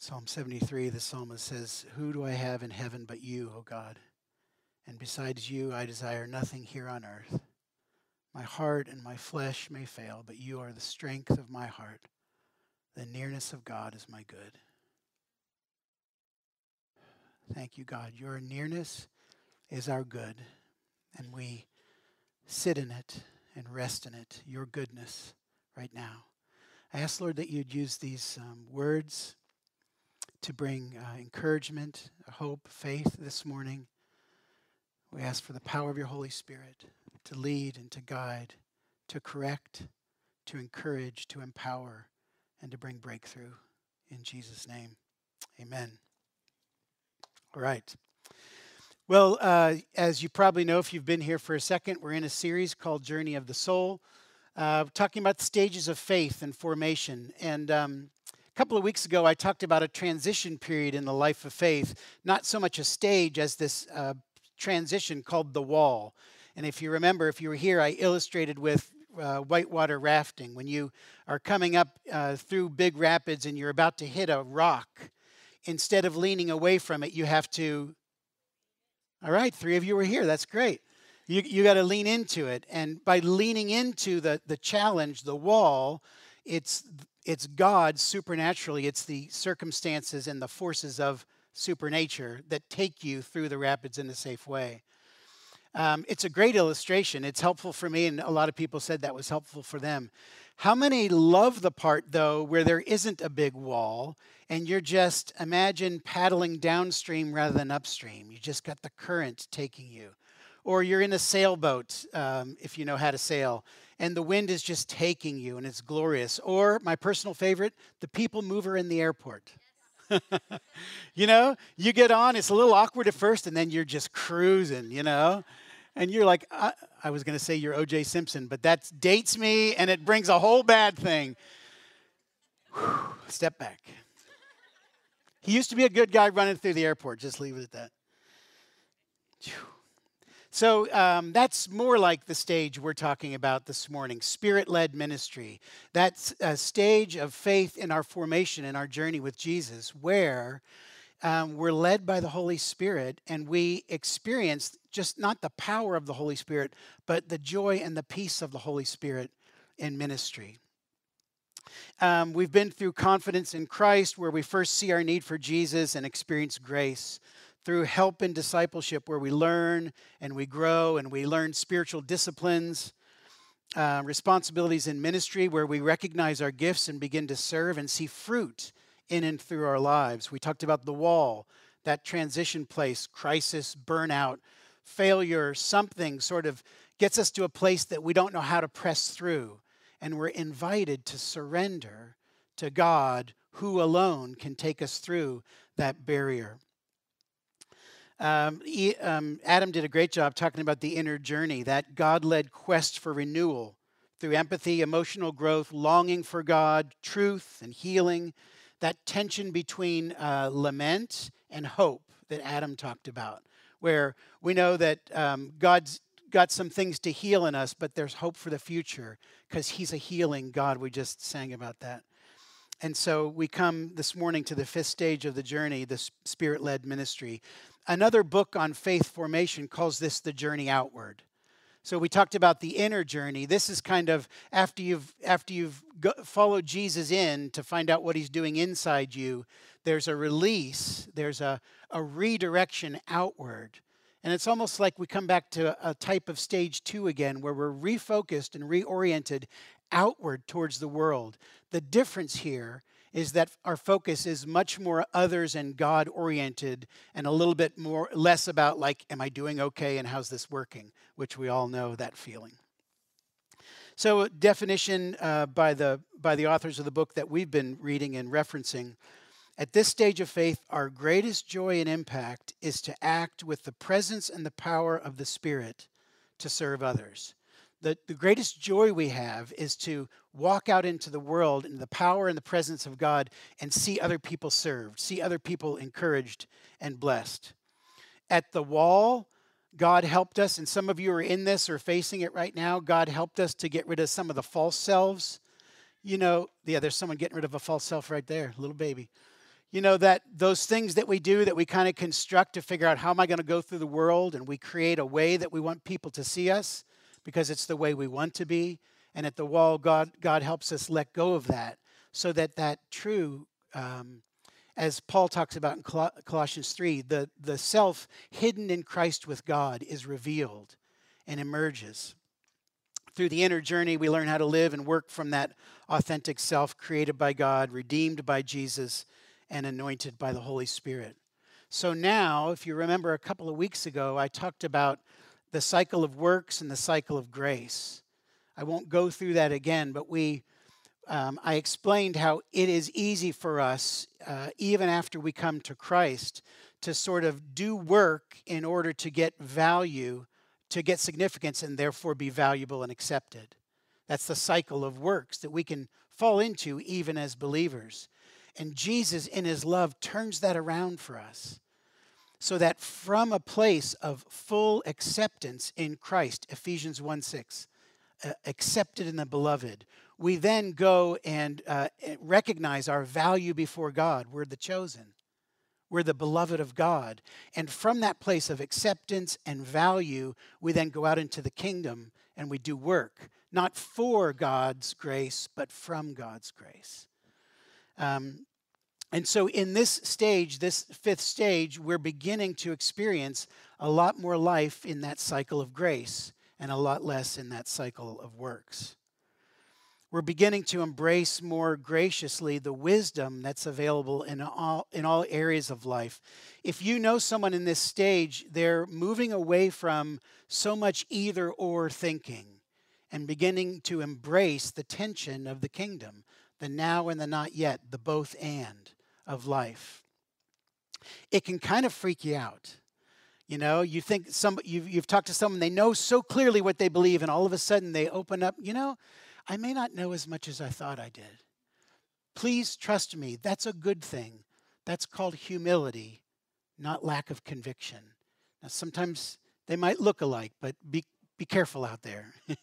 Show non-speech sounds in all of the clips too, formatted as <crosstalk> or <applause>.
Psalm 73, the psalmist says, Who do I have in heaven but you, O God? And besides you, I desire nothing here on earth. My heart and my flesh may fail, but you are the strength of my heart. The nearness of God is my good. Thank you, God. Your nearness is our good, and we sit in it and rest in it, your goodness, right now. I ask, Lord, that you'd use these um, words to bring uh, encouragement, hope, faith this morning. We ask for the power of your Holy Spirit to lead and to guide, to correct, to encourage, to empower, and to bring breakthrough. In Jesus' name, amen. All right. Well, uh, as you probably know, if you've been here for a second, we're in a series called Journey of the Soul, uh, talking about stages of faith and formation. And um, couple of weeks ago, I talked about a transition period in the life of faith, not so much a stage as this uh, transition called the wall. And if you remember, if you were here, I illustrated with uh, whitewater rafting. When you are coming up uh, through big rapids and you're about to hit a rock, instead of leaning away from it, you have to all right, three of you were here. That's great. You, you got to lean into it. And by leaning into the, the challenge, the wall, it's, it's God supernaturally, it's the circumstances and the forces of supernature that take you through the rapids in a safe way. Um, it's a great illustration. It's helpful for me, and a lot of people said that was helpful for them. How many love the part, though, where there isn't a big wall and you're just, imagine paddling downstream rather than upstream? You just got the current taking you. Or you're in a sailboat, um, if you know how to sail, and the wind is just taking you and it's glorious. Or, my personal favorite, the people mover in the airport. <laughs> you know, you get on, it's a little awkward at first, and then you're just cruising, you know? and you're like, I, I was going to say you're OJ Simpson, but that dates me and it brings a whole bad thing. Whew, <sighs> step back. He used to be a good guy running through the airport. Just leave it at that. So um, that's more like the stage we're talking about this morning spirit led ministry. That's a stage of faith in our formation, in our journey with Jesus, where um, we're led by the Holy Spirit and we experience just not the power of the Holy Spirit, but the joy and the peace of the Holy Spirit in ministry. Um, we've been through confidence in Christ, where we first see our need for Jesus and experience grace. Through help and discipleship, where we learn and we grow and we learn spiritual disciplines. Uh, responsibilities in ministry, where we recognize our gifts and begin to serve and see fruit in and through our lives. We talked about the wall, that transition place, crisis, burnout, failure, something sort of gets us to a place that we don't know how to press through. And we're invited to surrender to God, who alone can take us through that barrier. Um, he, um, Adam did a great job talking about the inner journey, that God led quest for renewal through empathy, emotional growth, longing for God, truth, and healing that tension between uh, lament and hope that Adam talked about, where we know that um, God's got some things to heal in us, but there's hope for the future because He's a healing God. We just sang about that. And so we come this morning to the fifth stage of the journey, the spirit led ministry. Another book on faith formation calls this the journey outward. So we talked about the inner journey. This is kind of after you've after you've go, followed Jesus in to find out what he's doing inside you, there's a release, there's a, a redirection outward. And it's almost like we come back to a type of stage 2 again where we're refocused and reoriented outward towards the world. The difference here is that our focus is much more others and God oriented and a little bit more less about like am I doing okay and how's this working, which we all know that feeling. So definition uh, by the by the authors of the book that we've been reading and referencing at this stage of faith, our greatest joy and impact is to act with the presence and the power of the Spirit to serve others the, the greatest joy we have is to walk out into the world in the power and the presence of God and see other people served, see other people encouraged and blessed. At the wall, God helped us, and some of you are in this or facing it right now. God helped us to get rid of some of the false selves. You know, yeah, there's someone getting rid of a false self right there, little baby. you know that those things that we do that we kind of construct to figure out how am i going to go through the world and we create a way that we want people to see us because it's the way we want to be and at the wall god god helps us let go of that so that that true um, as paul talks about in colossians 3 the, the self hidden in christ with god is revealed and emerges through the inner journey we learn how to live and work from that authentic self created by god redeemed by jesus and anointed by the Holy Spirit. So now, if you remember a couple of weeks ago, I talked about the cycle of works and the cycle of grace. I won't go through that again, but we, um, I explained how it is easy for us, uh, even after we come to Christ, to sort of do work in order to get value, to get significance, and therefore be valuable and accepted. That's the cycle of works that we can fall into even as believers. And Jesus, in his love, turns that around for us. So that from a place of full acceptance in Christ, Ephesians 1 6, uh, accepted in the beloved, we then go and uh, recognize our value before God. We're the chosen, we're the beloved of God. And from that place of acceptance and value, we then go out into the kingdom and we do work, not for God's grace, but from God's grace. Um, and so, in this stage, this fifth stage, we're beginning to experience a lot more life in that cycle of grace and a lot less in that cycle of works. We're beginning to embrace more graciously the wisdom that's available in all, in all areas of life. If you know someone in this stage, they're moving away from so much either or thinking and beginning to embrace the tension of the kingdom the now and the not yet, the both and of life. It can kind of freak you out. You know, you think some you've, you've talked to someone they know so clearly what they believe, and all of a sudden they open up. You know, I may not know as much as I thought I did. Please trust me. That's a good thing. That's called humility, not lack of conviction. Now, sometimes they might look alike, but be be careful out there. <laughs>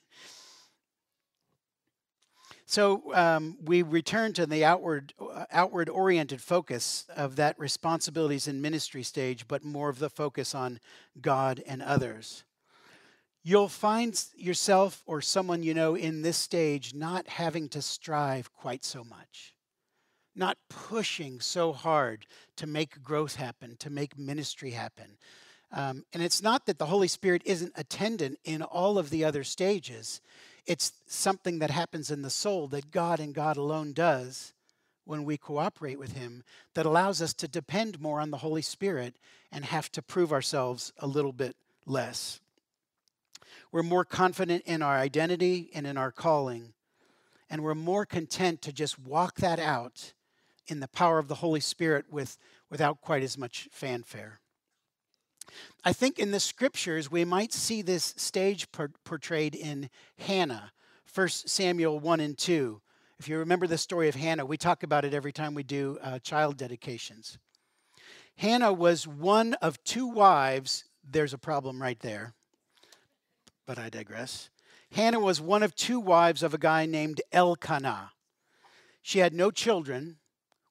So um, we return to the outward, outward oriented focus of that responsibilities in ministry stage, but more of the focus on God and others. You'll find yourself or someone you know in this stage not having to strive quite so much, not pushing so hard to make growth happen, to make ministry happen. Um, and it's not that the Holy Spirit isn't attendant in all of the other stages. It's something that happens in the soul that God and God alone does when we cooperate with Him that allows us to depend more on the Holy Spirit and have to prove ourselves a little bit less. We're more confident in our identity and in our calling, and we're more content to just walk that out in the power of the Holy Spirit with, without quite as much fanfare. I think in the scriptures we might see this stage por- portrayed in Hannah, 1 Samuel 1 and 2. If you remember the story of Hannah, we talk about it every time we do uh, child dedications. Hannah was one of two wives. There's a problem right there, but I digress. Hannah was one of two wives of a guy named Elkanah. She had no children,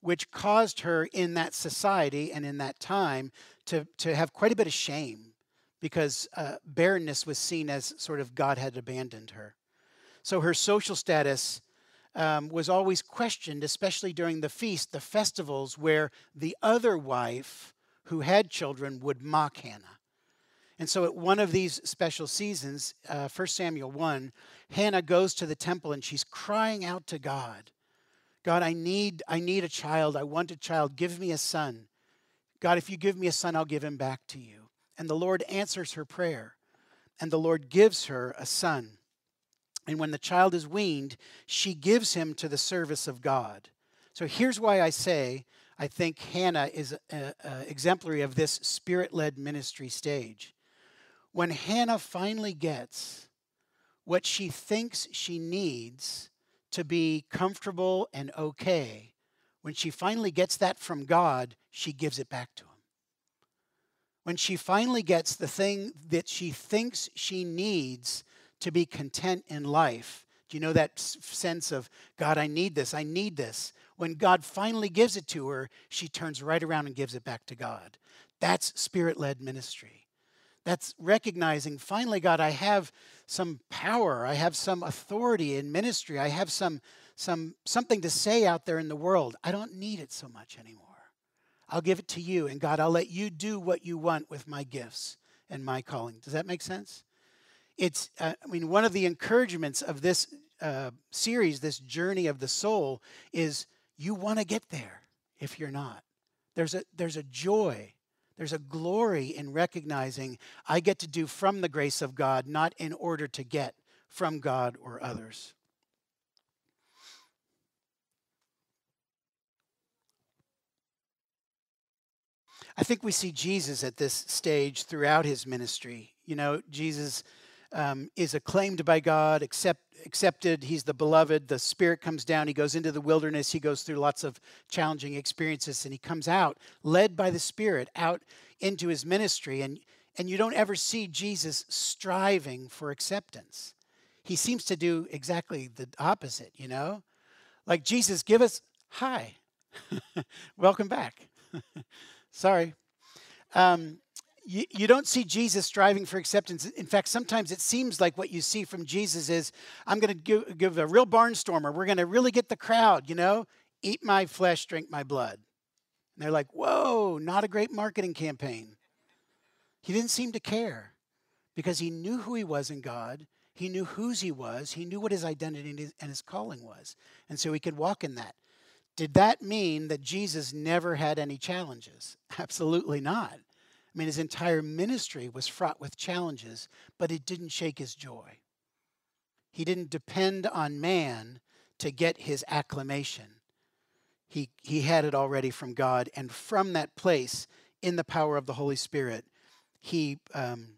which caused her in that society and in that time to, to have quite a bit of shame because uh, barrenness was seen as sort of God had abandoned her. So her social status um, was always questioned, especially during the feast, the festivals, where the other wife who had children would mock Hannah. And so at one of these special seasons, uh, 1 Samuel 1, Hannah goes to the temple and she's crying out to God. God, I need, I need a child. I want a child. Give me a son. God, if you give me a son, I'll give him back to you. And the Lord answers her prayer, and the Lord gives her a son. And when the child is weaned, she gives him to the service of God. So here's why I say I think Hannah is a, a exemplary of this spirit led ministry stage. When Hannah finally gets what she thinks she needs to be comfortable and okay, when she finally gets that from God, she gives it back to him. When she finally gets the thing that she thinks she needs to be content in life, Do You know that sense of, God, I need this, I need this. When God finally gives it to her, she turns right around and gives it back to God. That's spirit led ministry. That's recognizing, finally, God, I have some power, I have some authority in ministry, I have some, some, something to say out there in the world. I don't need it so much anymore. I'll give it to you, and God, I'll let you do what you want with my gifts and my calling. Does that make sense? It's, uh, I mean, one of the encouragements of this uh, series, this journey of the soul, is you want to get there if you're not. There's a, there's a joy, there's a glory in recognizing I get to do from the grace of God, not in order to get from God or others. I think we see Jesus at this stage throughout his ministry. You know, Jesus um, is acclaimed by God, accept, accepted. He's the beloved. The Spirit comes down. He goes into the wilderness. He goes through lots of challenging experiences, and he comes out, led by the Spirit, out into his ministry. And, and you don't ever see Jesus striving for acceptance. He seems to do exactly the opposite, you know? Like, Jesus, give us, hi, <laughs> welcome back. <laughs> Sorry. Um, you, you don't see Jesus striving for acceptance. In fact, sometimes it seems like what you see from Jesus is, I'm going to give, give a real barnstormer. We're going to really get the crowd, you know? Eat my flesh, drink my blood. And they're like, whoa, not a great marketing campaign. He didn't seem to care because he knew who he was in God. He knew whose he was. He knew what his identity and his, and his calling was. And so he could walk in that. Did that mean that Jesus never had any challenges? <laughs> Absolutely not. I mean, his entire ministry was fraught with challenges, but it didn't shake his joy. He didn't depend on man to get his acclamation. He, he had it already from God, and from that place, in the power of the Holy Spirit, he, um,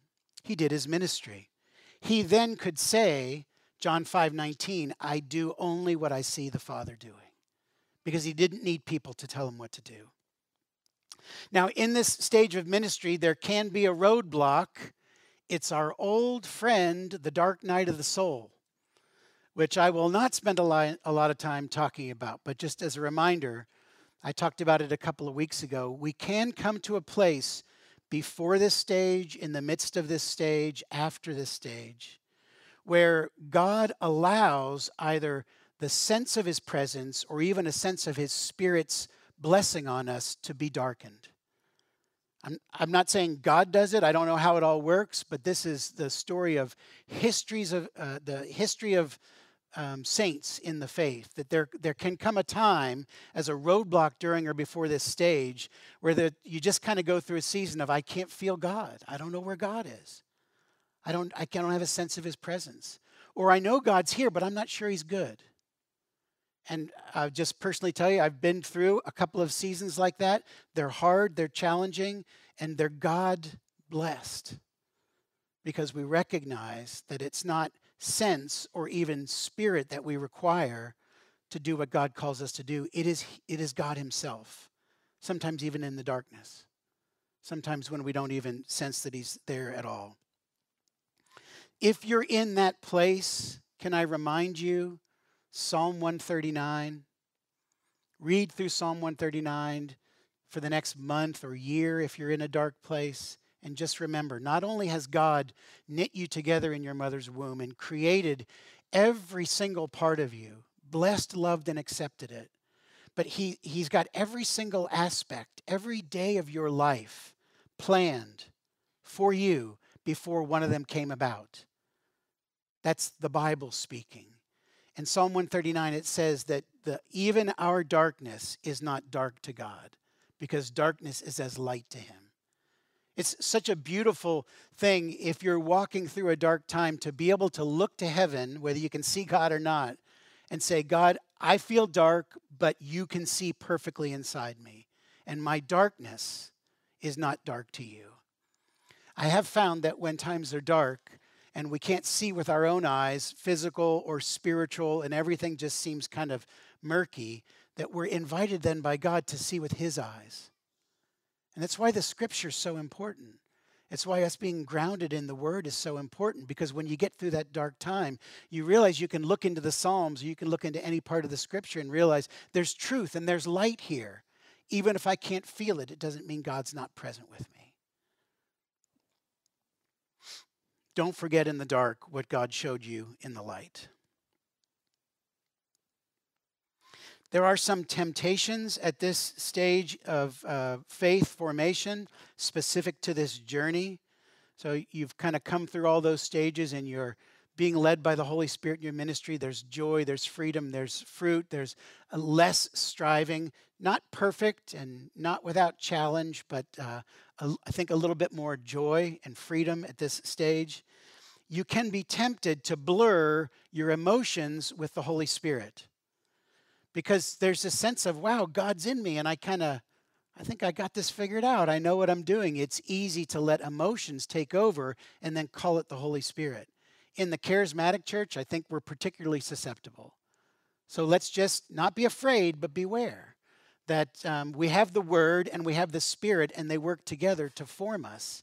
he did his ministry. He then could say, John 5 19, I do only what I see the Father doing, because he didn't need people to tell him what to do. Now, in this stage of ministry, there can be a roadblock. It's our old friend, the dark night of the soul, which I will not spend a lot, a lot of time talking about, but just as a reminder, I talked about it a couple of weeks ago. We can come to a place before this stage, in the midst of this stage, after this stage, where God allows either the sense of his presence or even a sense of his spirit's blessing on us to be darkened. I'm, I'm not saying God does it. I don't know how it all works, but this is the story of histories of uh, the history of um, saints in the faith. That there there can come a time as a roadblock during or before this stage where the, you just kind of go through a season of I can't feel God. I don't know where God is. I don't I don't have a sense of His presence. Or I know God's here, but I'm not sure He's good. And I'll just personally tell you, I've been through a couple of seasons like that. They're hard, they're challenging, and they're God blessed because we recognize that it's not sense or even spirit that we require to do what God calls us to do. It is, it is God Himself, sometimes even in the darkness, sometimes when we don't even sense that He's there at all. If you're in that place, can I remind you Psalm 139. Read through Psalm 139 for the next month or year if you're in a dark place. And just remember not only has God knit you together in your mother's womb and created every single part of you, blessed, loved, and accepted it, but he, He's got every single aspect, every day of your life planned for you before one of them came about. That's the Bible speaking. In Psalm 139, it says that the, even our darkness is not dark to God because darkness is as light to Him. It's such a beautiful thing if you're walking through a dark time to be able to look to heaven, whether you can see God or not, and say, God, I feel dark, but you can see perfectly inside me. And my darkness is not dark to you. I have found that when times are dark, and we can't see with our own eyes, physical or spiritual, and everything just seems kind of murky, that we're invited then by God to see with His eyes. And that's why the scripture is so important. It's why us being grounded in the Word is so important because when you get through that dark time, you realize you can look into the Psalms, you can look into any part of the Scripture and realize there's truth and there's light here. Even if I can't feel it, it doesn't mean God's not present with me. Don't forget in the dark what God showed you in the light. There are some temptations at this stage of uh, faith formation specific to this journey. So you've kind of come through all those stages and you're being led by the Holy Spirit in your ministry. There's joy, there's freedom, there's fruit, there's less striving. Not perfect and not without challenge, but uh, think a little bit more joy and freedom at this stage. You can be tempted to blur your emotions with the Holy Spirit because there's a sense of, wow, God's in me, and I kind of, I think I got this figured out. I know what I'm doing. It's easy to let emotions take over and then call it the Holy Spirit. In the charismatic church, I think we're particularly susceptible. So let's just not be afraid, but beware that um, we have the Word and we have the Spirit, and they work together to form us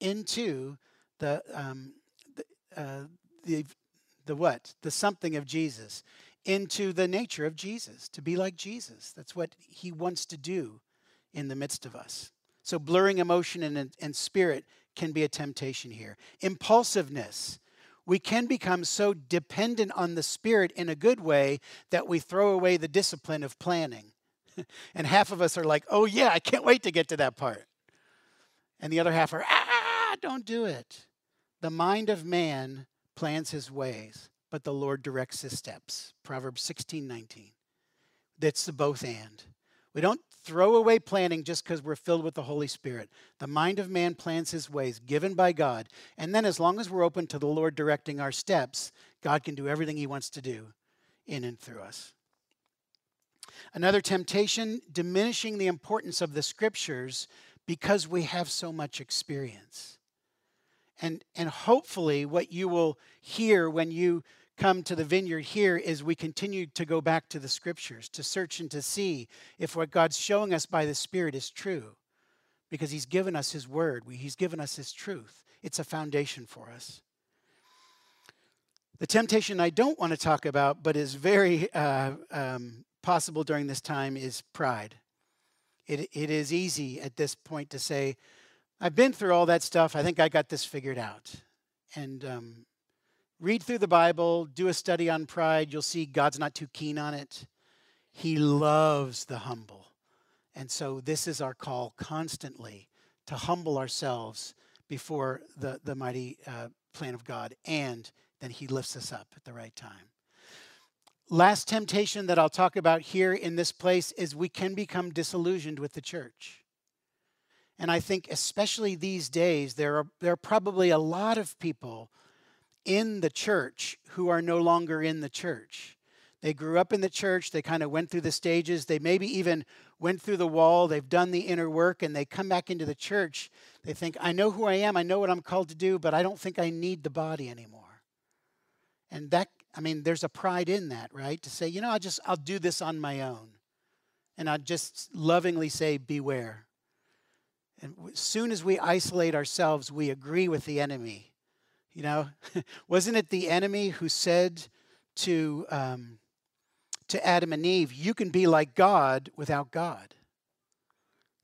into the um, the, uh, the the what the something of Jesus into the nature of Jesus, to be like Jesus. That's what he wants to do in the midst of us. So, blurring emotion and, and spirit can be a temptation here. Impulsiveness. We can become so dependent on the Spirit in a good way that we throw away the discipline of planning. <laughs> and half of us are like, oh, yeah, I can't wait to get to that part. And the other half are, ah, don't do it. The mind of man plans his ways, but the Lord directs his steps. Proverbs 16 19. That's the both and. We don't throw away planning just because we're filled with the Holy Spirit. The mind of man plans his ways, given by God. And then, as long as we're open to the Lord directing our steps, God can do everything he wants to do in and through us. Another temptation, diminishing the importance of the scriptures because we have so much experience. And, and hopefully, what you will hear when you come to the vineyard here is we continue to go back to the scriptures, to search and to see if what God's showing us by the Spirit is true. Because He's given us His word, He's given us His truth. It's a foundation for us. The temptation I don't want to talk about, but is very uh, um, possible during this time, is pride. It, it is easy at this point to say, I've been through all that stuff. I think I got this figured out. And um, read through the Bible, do a study on pride. You'll see God's not too keen on it. He loves the humble. And so this is our call constantly to humble ourselves before the, the mighty uh, plan of God. And then He lifts us up at the right time. Last temptation that I'll talk about here in this place is we can become disillusioned with the church. And I think, especially these days, there are, there are probably a lot of people in the church who are no longer in the church. They grew up in the church, they kind of went through the stages, they maybe even went through the wall, they've done the inner work, and they come back into the church. They think, I know who I am, I know what I'm called to do, but I don't think I need the body anymore. And that, I mean, there's a pride in that, right? To say, you know, I'll just, I'll do this on my own. And I just lovingly say, beware. And as soon as we isolate ourselves, we agree with the enemy you know, <laughs> wasn't it the enemy who said to, um, to Adam and Eve, You can be like God without God?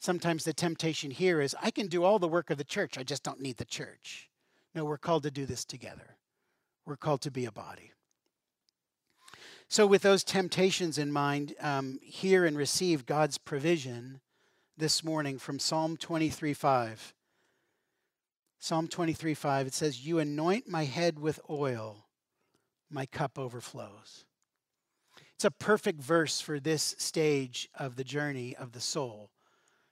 Sometimes the temptation here is, I can do all the work of the church, I just don't need the church. No, we're called to do this together. We're called to be a body. So, with those temptations in mind, um, hear and receive God's provision this morning from Psalm 23 5. Psalm 23 5, it says, You anoint my head with oil, my cup overflows. It's a perfect verse for this stage of the journey of the soul.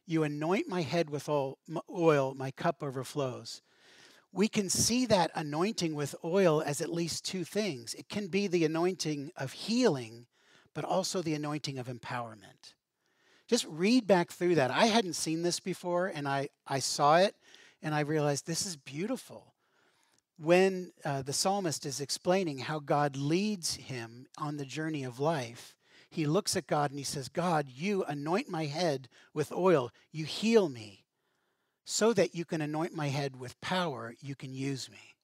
You anoint my head with oil, my cup overflows. We can see that anointing with oil as at least two things. It can be the anointing of healing, but also the anointing of empowerment. Just read back through that. I hadn't seen this before, and I, I saw it and I realized this is beautiful. When uh, the psalmist is explaining how God leads him on the journey of life, he looks at God and he says, God, you anoint my head with oil, you heal me. so that you can anoint my head with power, you can use me.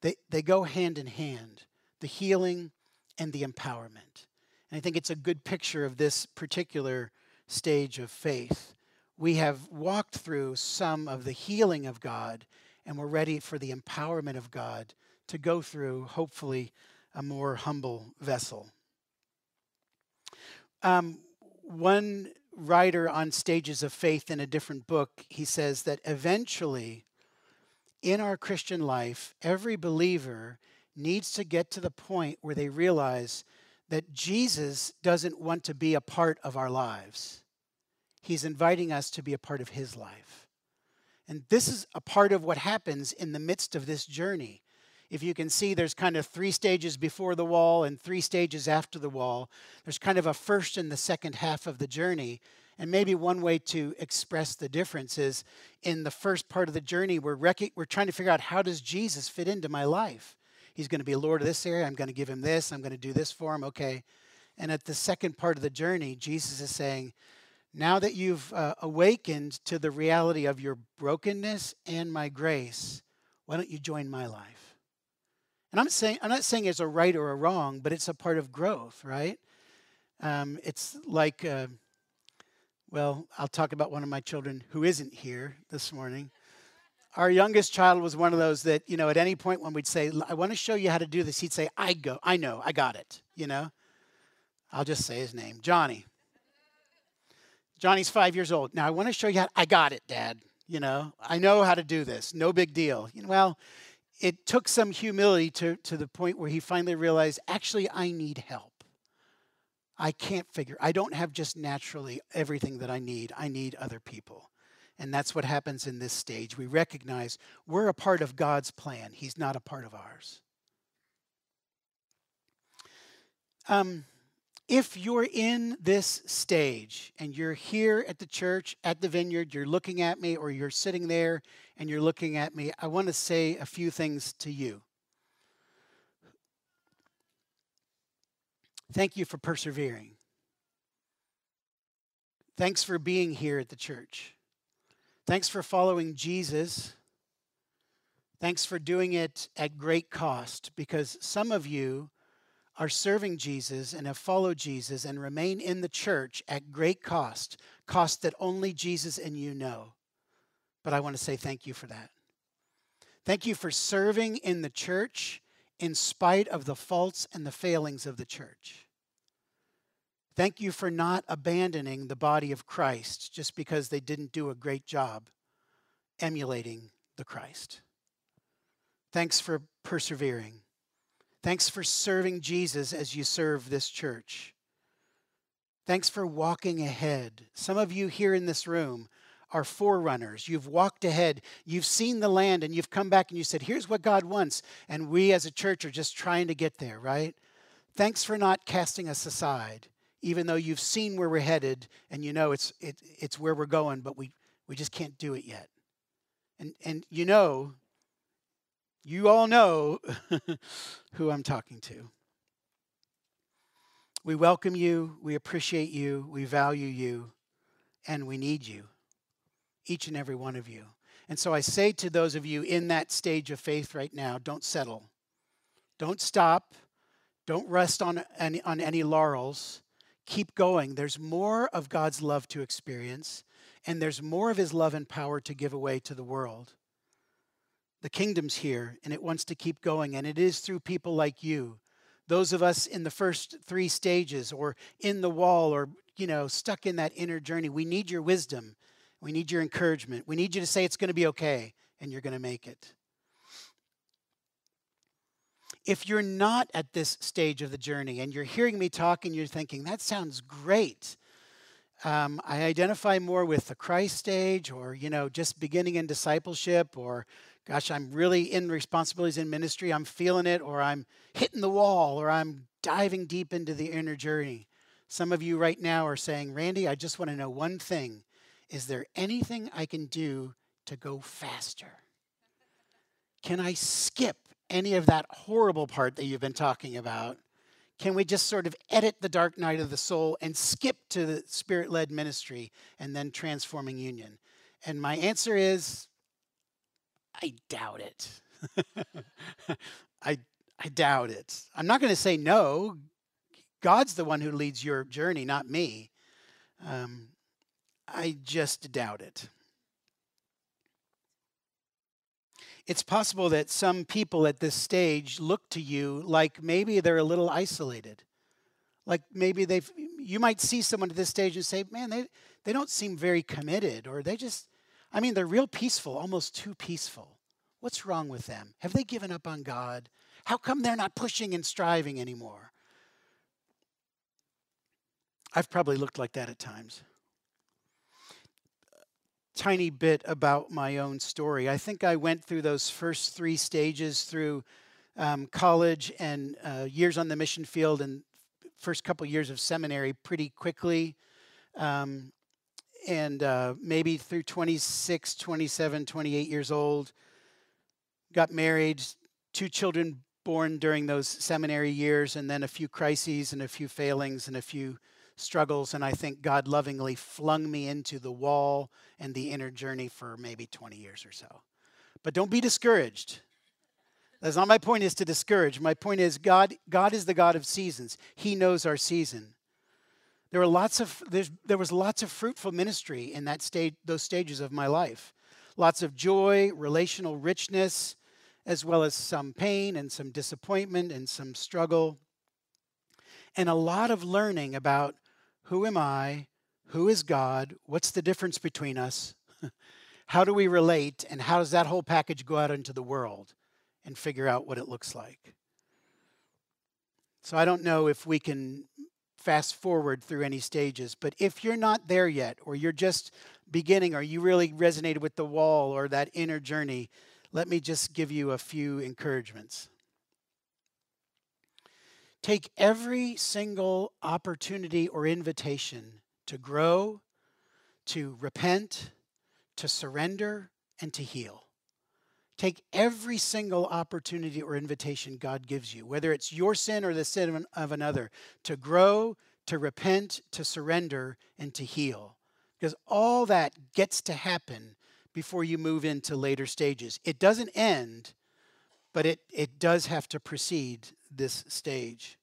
They, they go hand in hand the healing and the empowerment. And I think it's a good picture of this particular stage of faith. We have walked through some of the healing of God, and we're ready for the empowerment of God to go through, hopefully, a more humble vessel. Um, one writer on stages of faith in a different book, he says that eventually in our Christian life, every believer needs to get to the point where they realize that Jesus doesn't want to be a part of our lives. He's inviting us to be a part of his life. And this is a part of what happens in the midst of this journey. If you can see, there's kind of three stages before the wall and three stages after the wall. There's kind of a first and the second half of the journey. And maybe one way to express the difference is in the first part of the journey, we're, rec- we're trying to figure out how does Jesus fit into my life? He's going to be Lord of this area. I'm going to give him this. I'm going to do this for him. Okay. And at the second part of the journey, Jesus is saying, now that you've uh, awakened to the reality of your brokenness and my grace, why don't you join my life? And I'm saying I'm not saying it's a right or a wrong, but it's a part of growth, right? Um, it's like, uh, well, I'll talk about one of my children who isn't here this morning our youngest child was one of those that, you know, at any point when we'd say, I want to show you how to do this, he'd say, I go, I know, I got it, you know? I'll just say his name, Johnny. Johnny's five years old. Now I want to show you how, I got it, Dad. You know, I know how to do this. No big deal. You know, well, it took some humility to, to the point where he finally realized, actually, I need help. I can't figure, I don't have just naturally everything that I need. I need other people. And that's what happens in this stage. We recognize we're a part of God's plan, He's not a part of ours. Um, if you're in this stage and you're here at the church, at the vineyard, you're looking at me, or you're sitting there and you're looking at me, I want to say a few things to you. Thank you for persevering. Thanks for being here at the church. Thanks for following Jesus. Thanks for doing it at great cost because some of you are serving Jesus and have followed Jesus and remain in the church at great cost, cost that only Jesus and you know. But I want to say thank you for that. Thank you for serving in the church in spite of the faults and the failings of the church. Thank you for not abandoning the body of Christ just because they didn't do a great job emulating the Christ. Thanks for persevering. Thanks for serving Jesus as you serve this church. Thanks for walking ahead. Some of you here in this room are forerunners. You've walked ahead, you've seen the land, and you've come back and you said, Here's what God wants. And we as a church are just trying to get there, right? Thanks for not casting us aside even though you've seen where we're headed and you know it's, it, it's where we're going, but we, we just can't do it yet. And, and you know, you all know <laughs> who I'm talking to. We welcome you, we appreciate you, we value you, and we need you, each and every one of you. And so I say to those of you in that stage of faith right now don't settle, don't stop, don't rest on any, on any laurels keep going. There's more of God's love to experience, and there's more of his love and power to give away to the world. The kingdom's here, and it wants to keep going, and it is through people like you. Those of us in the first three stages, or in the wall, or you know, stuck in that inner journey, we need your wisdom. We need your encouragement. We need you to say it's going to be okay, and you're going to make it if you're not at this stage of the journey and you're hearing me talk and you're thinking, that sounds great. Um, I identify more with the Christ stage or, you know, just beginning in discipleship or, gosh, I'm really in responsibilities in ministry. I'm feeling it or I'm hitting the wall or I'm diving deep into the inner journey. Some of you right now are saying, Randy, I just want to know one thing. Is there anything I can do to go faster? Can I skip any of that horrible part that you've been talking about? Can we just sort of edit the dark night of the soul and skip to the spirit led ministry and then transforming union? And my answer is I doubt it. <laughs> I, I doubt it. I'm not going to say no. God's the one who leads your journey, not me. Um, I just doubt it. It's possible that some people at this stage look to you like maybe they're a little isolated. Like maybe they've, you might see someone at this stage and say, man, they, they don't seem very committed, or they just, I mean, they're real peaceful, almost too peaceful. What's wrong with them? Have they given up on God? How come they're not pushing and striving anymore? I've probably looked like that at times. Tiny bit about my own story. I think I went through those first three stages through um, college and uh, years on the mission field and first couple years of seminary pretty quickly. Um, and uh, maybe through 26, 27, 28 years old, got married, two children born during those seminary years, and then a few crises and a few failings and a few struggles. And I think God lovingly flung me into the wall and the inner journey for maybe 20 years or so. But don't be discouraged. That's not my point is to discourage. My point is God, God is the God of seasons. He knows our season. There were lots of there was lots of fruitful ministry in that stage those stages of my life. Lots of joy, relational richness, as well as some pain and some disappointment and some struggle. And a lot of learning about who am I? Who is God? What's the difference between us? <laughs> how do we relate? And how does that whole package go out into the world and figure out what it looks like? So I don't know if we can fast forward through any stages, but if you're not there yet, or you're just beginning, or you really resonated with the wall or that inner journey, let me just give you a few encouragements. Take every single opportunity or invitation to grow, to repent, to surrender, and to heal. Take every single opportunity or invitation God gives you, whether it's your sin or the sin of another, to grow, to repent, to surrender, and to heal. Because all that gets to happen before you move into later stages. It doesn't end, but it, it does have to precede this stage.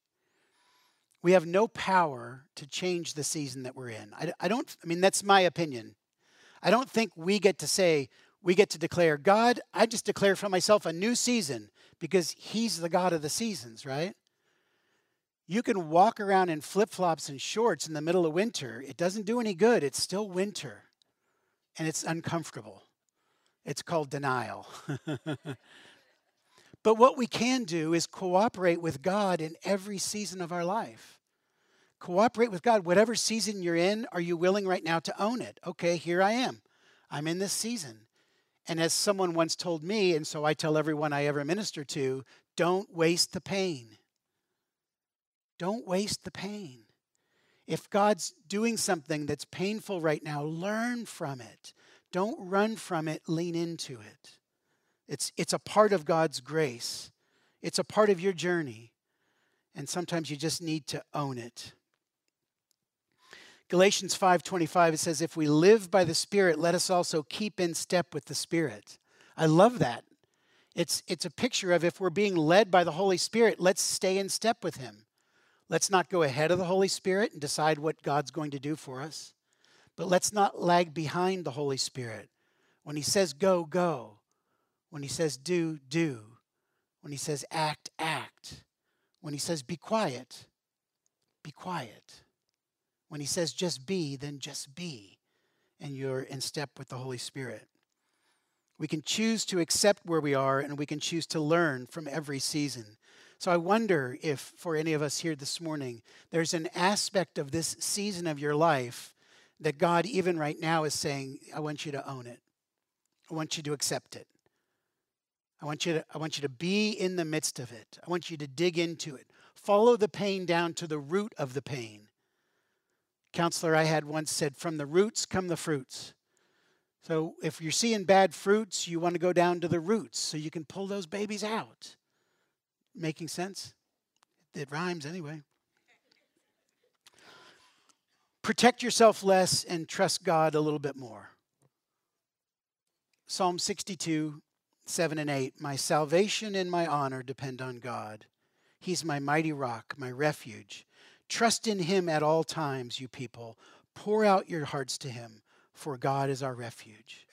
We have no power to change the season that we're in. I, I don't, I mean, that's my opinion. I don't think we get to say, we get to declare, God, I just declare for myself a new season because He's the God of the seasons, right? You can walk around in flip flops and shorts in the middle of winter. It doesn't do any good. It's still winter and it's uncomfortable. It's called denial. <laughs> but what we can do is cooperate with God in every season of our life. Cooperate with God. Whatever season you're in, are you willing right now to own it? Okay, here I am. I'm in this season. And as someone once told me, and so I tell everyone I ever minister to, don't waste the pain. Don't waste the pain. If God's doing something that's painful right now, learn from it. Don't run from it, lean into it. It's, it's a part of God's grace, it's a part of your journey. And sometimes you just need to own it. Galatians 5:25 it says if we live by the spirit let us also keep in step with the spirit. I love that. It's it's a picture of if we're being led by the Holy Spirit, let's stay in step with him. Let's not go ahead of the Holy Spirit and decide what God's going to do for us. But let's not lag behind the Holy Spirit. When He says go, go. When He says do, do. When He says act, act. When He says be quiet, be quiet. When He says just be, then just be. And you're in step with the Holy Spirit. We can choose to accept where we are, and we can choose to learn from every season. So I wonder if, for any of us here this morning, there's an aspect of this season of your life that God, even right now, is saying, I want you to own it. I want you to accept it. I want you to, I want you to be in the midst of it. I want you to dig into it. Follow the pain down to the root of the pain. Counselor I had once said, From the roots come the fruits. So if you're seeing bad fruits, you want to go down to the roots so you can pull those babies out. Making sense? It rhymes anyway. Protect yourself less and trust God a little bit more. Psalm 62, 7 and 8 My salvation and my honor depend on God. He's my mighty rock, my refuge. Trust in him at all times, you people. Pour out your hearts to him, for God is our refuge.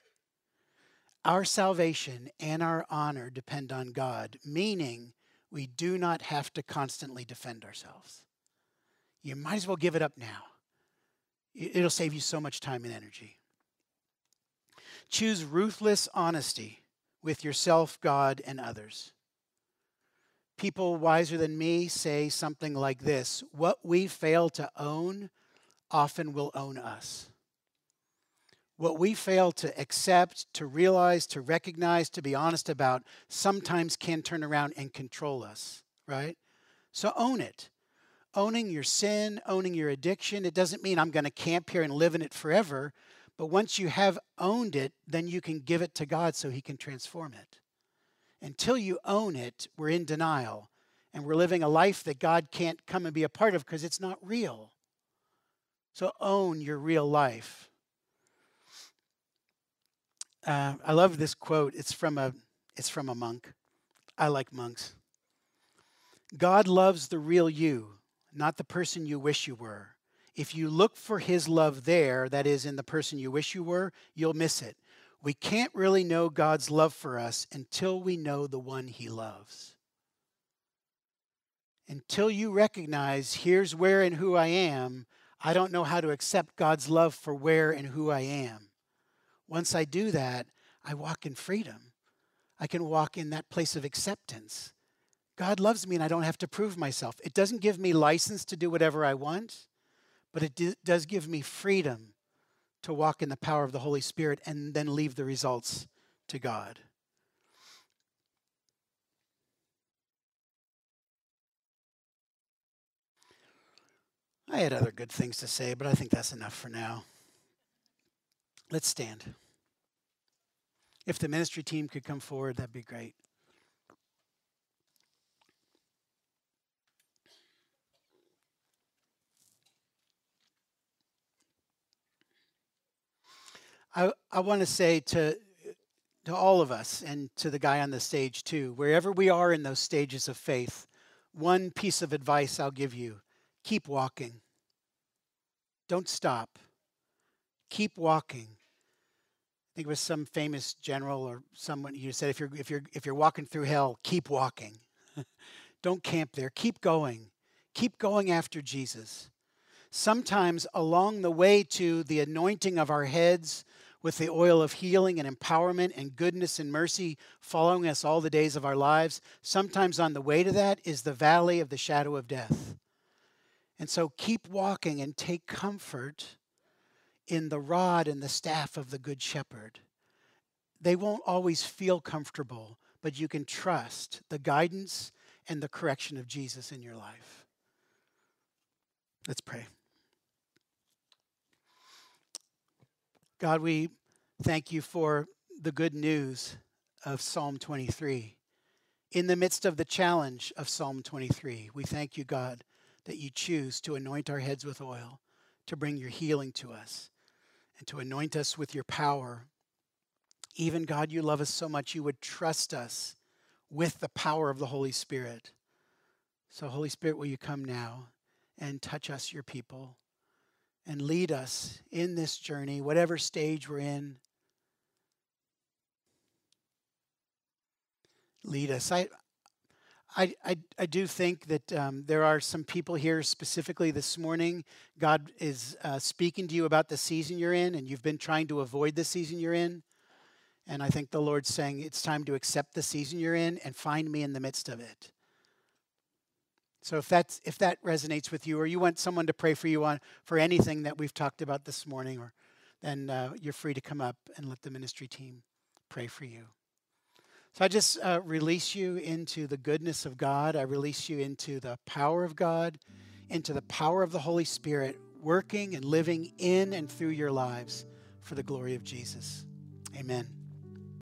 Our salvation and our honor depend on God, meaning we do not have to constantly defend ourselves. You might as well give it up now. It'll save you so much time and energy. Choose ruthless honesty with yourself, God, and others. People wiser than me say something like this What we fail to own often will own us. What we fail to accept, to realize, to recognize, to be honest about, sometimes can turn around and control us, right? So own it. Owning your sin, owning your addiction, it doesn't mean I'm going to camp here and live in it forever. But once you have owned it, then you can give it to God so He can transform it. Until you own it, we're in denial and we're living a life that God can't come and be a part of because it's not real. So own your real life. Uh, I love this quote. It's from a it's from a monk. I like monks. God loves the real you, not the person you wish you were. If you look for his love there, that is, in the person you wish you were, you'll miss it. We can't really know God's love for us until we know the one he loves. Until you recognize, here's where and who I am, I don't know how to accept God's love for where and who I am. Once I do that, I walk in freedom. I can walk in that place of acceptance. God loves me and I don't have to prove myself. It doesn't give me license to do whatever I want but it d- does give me freedom to walk in the power of the Holy Spirit and then leave the results to God. I had other good things to say, but I think that's enough for now. Let's stand. If the ministry team could come forward, that'd be great. I, I want to say to, to all of us and to the guy on the stage too, wherever we are in those stages of faith, one piece of advice I'll give you keep walking. Don't stop. Keep walking. I think it was some famous general or someone who said, if you're, if you're, if you're walking through hell, keep walking. <laughs> Don't camp there. Keep going. Keep going after Jesus. Sometimes along the way to the anointing of our heads, with the oil of healing and empowerment and goodness and mercy following us all the days of our lives. Sometimes on the way to that is the valley of the shadow of death. And so keep walking and take comfort in the rod and the staff of the Good Shepherd. They won't always feel comfortable, but you can trust the guidance and the correction of Jesus in your life. Let's pray. God, we thank you for the good news of Psalm 23. In the midst of the challenge of Psalm 23, we thank you, God, that you choose to anoint our heads with oil, to bring your healing to us, and to anoint us with your power. Even, God, you love us so much, you would trust us with the power of the Holy Spirit. So, Holy Spirit, will you come now and touch us, your people? And lead us in this journey, whatever stage we're in. Lead us. I, I, I, I do think that um, there are some people here specifically this morning. God is uh, speaking to you about the season you're in, and you've been trying to avoid the season you're in. And I think the Lord's saying it's time to accept the season you're in and find me in the midst of it. So if that's if that resonates with you, or you want someone to pray for you on for anything that we've talked about this morning, or then uh, you're free to come up and let the ministry team pray for you. So I just uh, release you into the goodness of God. I release you into the power of God, into the power of the Holy Spirit, working and living in and through your lives for the glory of Jesus. Amen.